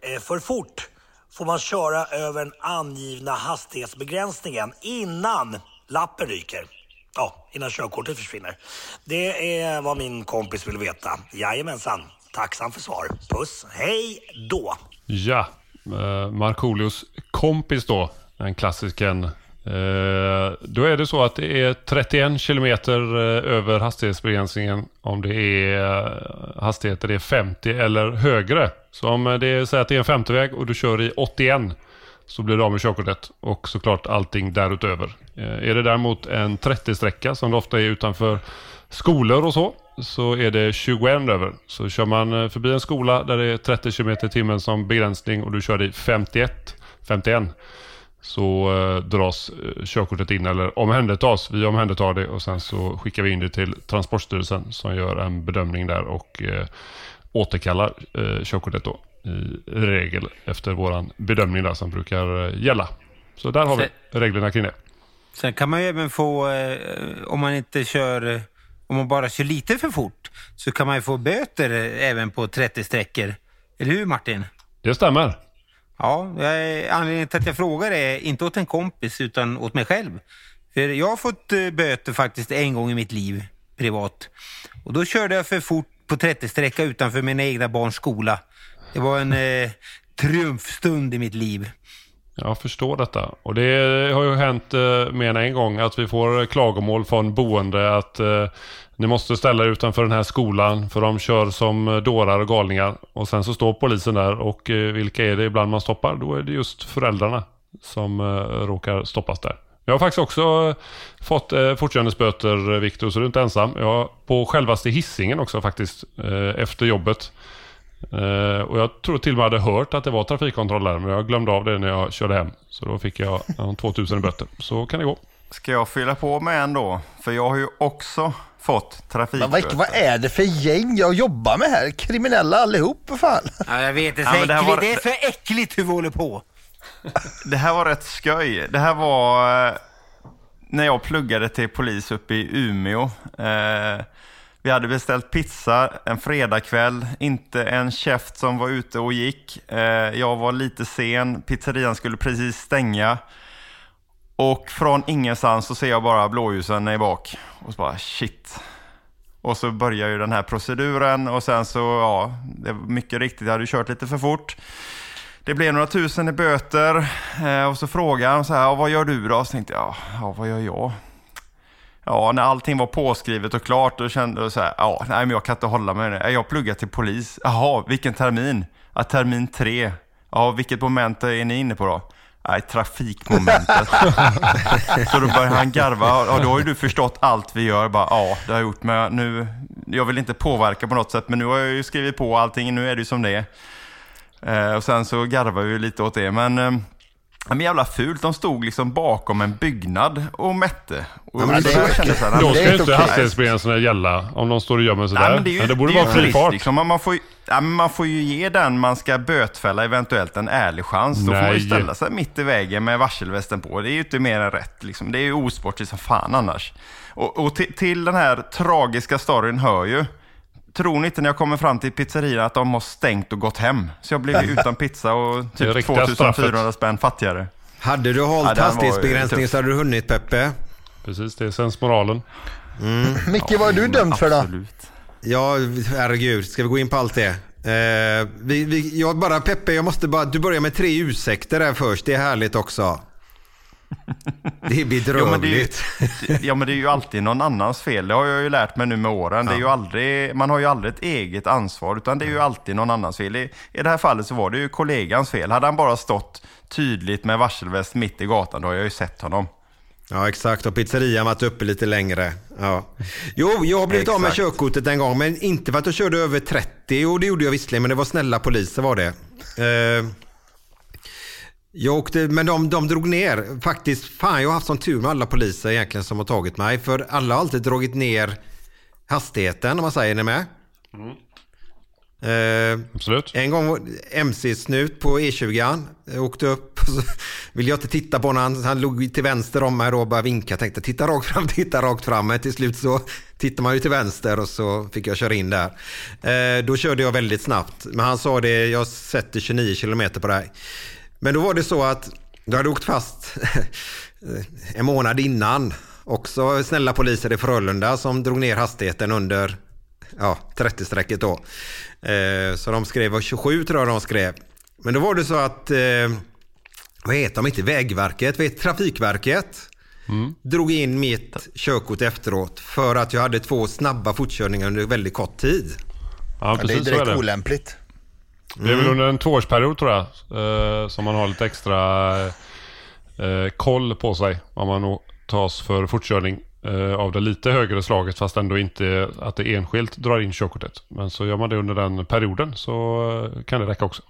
eh, för fort får man köra över den angivna hastighetsbegränsningen innan lappen ryker? Ja, innan körkortet försvinner. Det är vad min kompis vill veta. Jajamensan, tacksam för svar. Puss, hej då! Ja, eh, Markoolios kompis då, den klassiken. Eh, då är det så att det är 31 kilometer eh, över hastighetsbegränsningen om det är eh, hastigheter det är 50 eller högre. Så om eh, det är, säg att det är en 50-väg och du kör i 81 så blir du av med körkortet och såklart allting därutöver. Eh, är det däremot en 30-sträcka som det ofta är utanför skolor och så, så är det 21 över. Så kör man eh, förbi en skola där det är 30 km i timmen som begränsning och du kör i 51, 51 så eh, dras körkortet in eller omhändertas. Vi omhändertar det och sen så skickar vi in det till Transportstyrelsen som gör en bedömning där och eh, återkallar eh, körkortet då i regel efter våran bedömning där som brukar gälla. Så där har vi reglerna kring det. Sen kan man ju även få, eh, om man inte kör om man bara kör lite för fort så kan man ju få böter eh, även på 30 sträckor. Eller hur Martin? Det stämmer. Ja, jag- anledningen till att jag frågar är inte åt en kompis utan åt mig själv. För jag har fått eh, böter faktiskt en gång i mitt liv, privat. Och då körde jag för fort på 30-sträcka utanför mina egna barns skola. Det var en eh, triumfstund i mitt liv. Jag förstår detta. Och det har ju hänt eh, mer än en gång att vi får klagomål från boende att eh, ni måste ställa er utanför den här skolan för de kör som eh, dårar och galningar. Och sen så står polisen där och eh, vilka är det ibland man stoppar? Då är det just föräldrarna som eh, råkar stoppas där. Jag har faktiskt också eh, fått eh, fortkörningsböter, eh, Viktor, så du är inte ensam. Jag har på självaste hissingen också faktiskt, efter jobbet. Eh, och jag tror till och med hade hört att det var trafikkontroll där, men jag glömde av det när jag körde hem. Så då fick jag ja, 2000 i böter. Så kan det gå. Ska jag fylla på med en då? För jag har ju också fått Men vad, trafikböter. vad är det för gäng jag jobbar med här? Kriminella allihop för fan. Ja, jag vet, det är, Ja, så det var- det är för äckligt hur vi håller på. (laughs) Det här var rätt sköj. Det här var eh, när jag pluggade till polis uppe i Umeå. Eh, vi hade beställt pizza en fredagkväll, inte en käft som var ute och gick. Eh, jag var lite sen, pizzerian skulle precis stänga. Och från ingenstans så ser jag bara blåljusen i bak. Och så bara shit. Och så börjar ju den här proceduren och sen så, ja, det var mycket riktigt, jag hade ju kört lite för fort. Det blev några tusen i böter eh, och så frågade han så här, "Ja, vad gör du då? Så tänkte jag, ja vad gör jag? Ja, när allting var påskrivet och klart då kände jag så här, ja, nej men jag kan inte hålla mig. nu. Jag pluggar till polis. Jaha, vilken termin? Ja, termin tre. Ja, vilket moment är ni inne på då? Nej, trafikmomentet. (laughs) så då började han garva. Ja, då har ju du förstått allt vi gör. Bara, ja, det har jag gjort. Men nu, jag vill inte påverka på något sätt, men nu har jag ju skrivit på allting. Nu är det ju som det är. Eh, och sen så garvade vi lite åt det. Men, eh, men jävla fult. De stod liksom bakom en byggnad och mätte. Och Ja, men det jag ju kände så här, Då nej, ska ju inte hastighetsbegränsningarna gälla om de står och gömmer sig Nej, där. men det, ju, Men det borde det vara fri fart. Liksom. Man, får ju, ja, man får ju ge den man ska bötfälla eventuellt en ärlig chans. Då får man ju Nej. ställa sig mitt i vägen med varselvästen på. Det är ju inte mer än rätt. Liksom. Det är ju osportigt som fan annars. Och, och till, till den här tragiska storyn hör ju Tror ni inte när jag kommer fram till pizzerian att de har stängt och gått hem? Så jag blev utan pizza och (laughs) typ riktiga 2400 straffet. spänn fattigare. Hade du hållit Ja, den var ju hastighetsbegränsning tuff. så hade du hunnit Peppe. Precis, det är sensmoralen. (laughs) Micke, vad är du dömd för då? Absolut. Ja, herregud. Ska vi gå in på allt det? Eh, vi, vi, jag bara, Peppe, jag måste bara, du börjar med tre ursäkter där först. Det är härligt också. (laughs) Det är Jo, men det är ju, bedrövligt. ja men det är ju alltid någon annans fel. Det har jag ju lärt mig nu med åren. Det är ju aldrig, man har ju aldrig ett eget ansvar utan det är ju alltid någon annans fel. I, I det här fallet så var det ju kollegans fel. Hade han bara stått tydligt med varselväst mitt i gatan då har jag ju sett honom. Ja, exakt. Och pizzerian varit uppe lite längre. Ja. Jo, jag har blivit av med Exakt. körkortet en gång, men inte för att jag körde över 30. Och det gjorde jag visserligen, men det var snälla poliser var det. Eh, jag åkte, men de, de drog ner. Faktiskt, fan jag har haft sån tur med alla poliser egentligen som har tagit mig. För alla har alltid dragit ner hastigheten, om man säger. Är ni med? Eh, Absolut. en gång MC-snut på E20. Jag åkte upp och (laughs) så ville jag inte titta på honom. Han, han låg till vänster om mig då och bara vinka. Tänkte titta rakt fram, (laughs) titta rakt fram. Men till slut så tittar man ju till vänster och så fick jag köra in där. Eh, då körde jag väldigt snabbt. Men han sa det, jag sätter 29 kilometer på dig. Men då var det så att du hade åkt fast (laughs) en månad innan. Också snälla poliser i Frölunda som drog ner hastigheten under ja, 30-strecket då. Eh, så de skrev, 27 tror jag de skrev. Men då var det så att, eh, vad heter de inte, Vägverket, vet, Trafikverket drog in mitt körkort efteråt för att jag hade två snabba fortkörningar under väldigt kort tid. Ja, Ja, det är precis så är direkt det. olämpligt. Det är väl under en tvåårsperiod tror jag. Eh, som man har lite extra eh, koll på sig. Om man tas för fortkörning eh, av det lite högre slaget fast ändå inte att det enskilt drar in körkortet. Men så gör man det under den perioden så eh, kan det räcka också.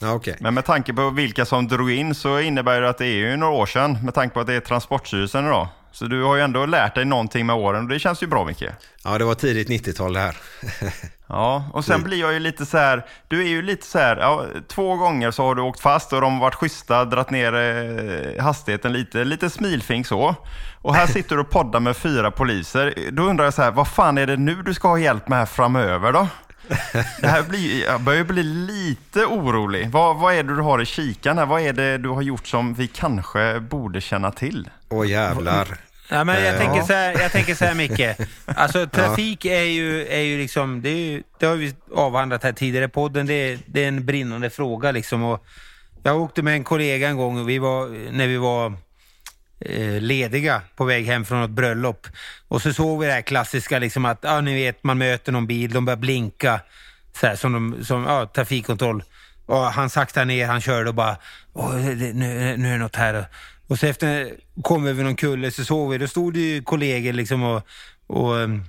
Ja, okej. Men med tanke på vilka som drog in så innebär det att det är ju några år sedan. Med tanke på att det är Transportstyrelsen idag. Så du har ju ändå lärt dig någonting med åren och det känns ju bra Micke. Ja, det var tidigt 90-tal det här. (laughs) Ja, och sen blir jag ju lite så här, du är ju lite så här, ja, två gånger så har du åkt fast och de har varit schyssta, dratt ner eh, hastigheten lite, lite smilfink så. Och här sitter du och poddar med fyra poliser. Då undrar jag så här, vad fan är det nu du ska ha hjälp med här framöver då? Det här blir, jag börjar bli lite orolig. Vad, vad är det du har i kikan här? Vad är det du har gjort som vi kanske borde känna till? Åh jävlar. Ja, men jag, Eh, tänker så här, jag tänker så här Micke. Alltså (laughs) trafik är ju, är ju liksom, det, är ju, det har vi avhandlat här tidigare i podden, det är, det är en brinnande fråga liksom. Och jag åkte med en kollega en gång och vi var, när vi var Eh, lediga på väg hem från ett bröllop. Och så såg vi det här klassiska liksom att, ja ni vet, man möter någon bil, de börjar blinka. Så här, som, de, som ja, trafikkontroll. Och han saktade ner, han körde och bara, Åh, det, nu, nu är det något här. Och så efter kom vi över någon kulle så såg vi, då stod det ju kollegor liksom och, och mm,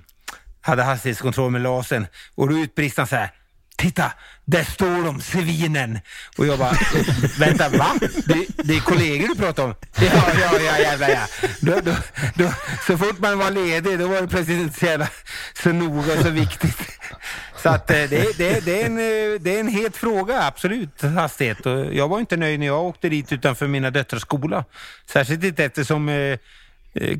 hade hastighetskontroll med lasern. Och då utbrister han så här, titta, där står de, svinen. Och jag bara, vänta, va? Det, det är kollegor du pratar om? Ja, ja, ja, jävlar ja. Då, då, då, så fort man var ledig, då var det plötsligt inte så jävla så noga och så viktigt. Så att eh, det, det, det, är en, eh, det är en het fråga, absolut, hastighet. Och jag var inte nöjd när jag åkte dit utanför mina döttrars skola. Särskilt inte eftersom eh,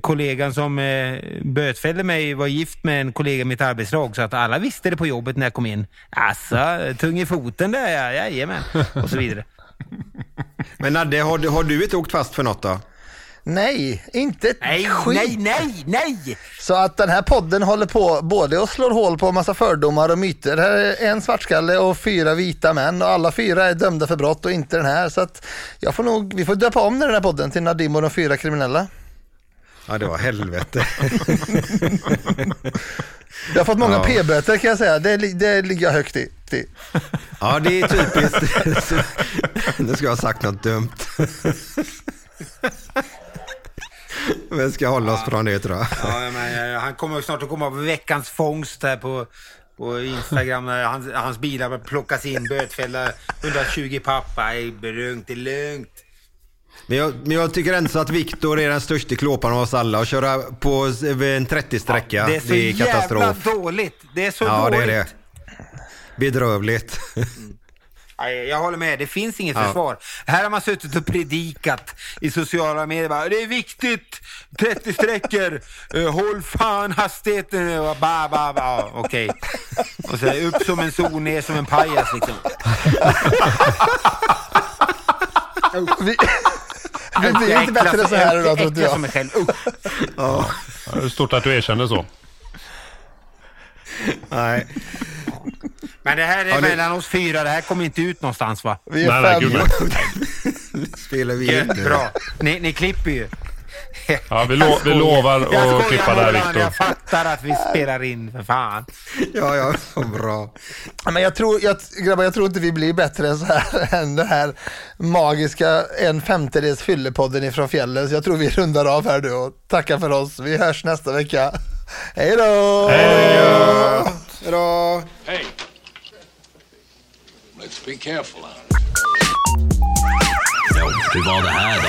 kollegan som eh, bötfällde mig var gift med en kollega i mitt arbetslag så att alla visste det på jobbet när jag kom in. Alltså, tung i foten där ja, jajamän. Och så vidare. (laughs) Men Nadde, har du, har du inte åkt fast för något då? Nej, inte ett Nej, skit. nej, nej, nej! Så att den här podden håller på både och slår hål på en massa fördomar och myter. Här är en svartskalle och fyra vita män och alla fyra är dömda för brott och inte den här. Så att jag får nog, vi får döpa om den här podden till Nadim och de fyra kriminella. Ja, det var helvete. Jag har fått många Ja. p-böter kan jag säga. Det, det ligger jag högt i. Ja, det är typiskt. Nu ska jag ha sagt något dumt. Men ska hålla oss från det tror jag. Ja, men, han kommer snart att komma på veckans fångst här på, på Instagram. när Hans, hans bilar plockas in, bötfällda 120 pappa. Nej, det är lugnt, det är lugnt. Men jag, men jag tycker ändå så att Viktor är den största klåparen av oss alla. Och köra på en 30-sträcka, Det är så jävla katastrof. dåligt. Det är så Ja, det dåligt. är det. Bedrövligt. (laughs) Jag håller med, det finns inget Ja. försvar. Här har man suttit och predikat i sociala medier. Bara, det är viktigt, 30 sträckor, (laughs) eh, håll fan hastigheten. Och Ba, ba, ba. Okej. (laughs) Och så här, upp som en sol, ner som en pajas liksom. Vi, vi blir inte bättre så här idag inte Äcklas som jag. mig själv. (laughs) Ja, Det är stort att du erkänner så. nej. Men det här är Ja, det- mellan oss fyra, det här kommer inte ut någonstans va? Vi är Nej, nej, fem. gud nej. (laughs) Spelar vi in nu. Bra. Ni, ni klipper ju. Ja, vi, lo, vi lovar Jag att skojar, klippa där Roland, Jag Viktor. fattar att vi spelar in, för fan. Ja, ja, så bra. Men jag tror, jag, grabbar, jag tror inte vi blir bättre än så här (laughs) än den här magiska en femtedels fyllepodden ifrån fjällen. Så jag tror vi rundar av här nu och tackar för oss. Vi hörs nästa vecka. Hej då! Hejdå! Hey. Let's be careful out Ja, hur var det här då?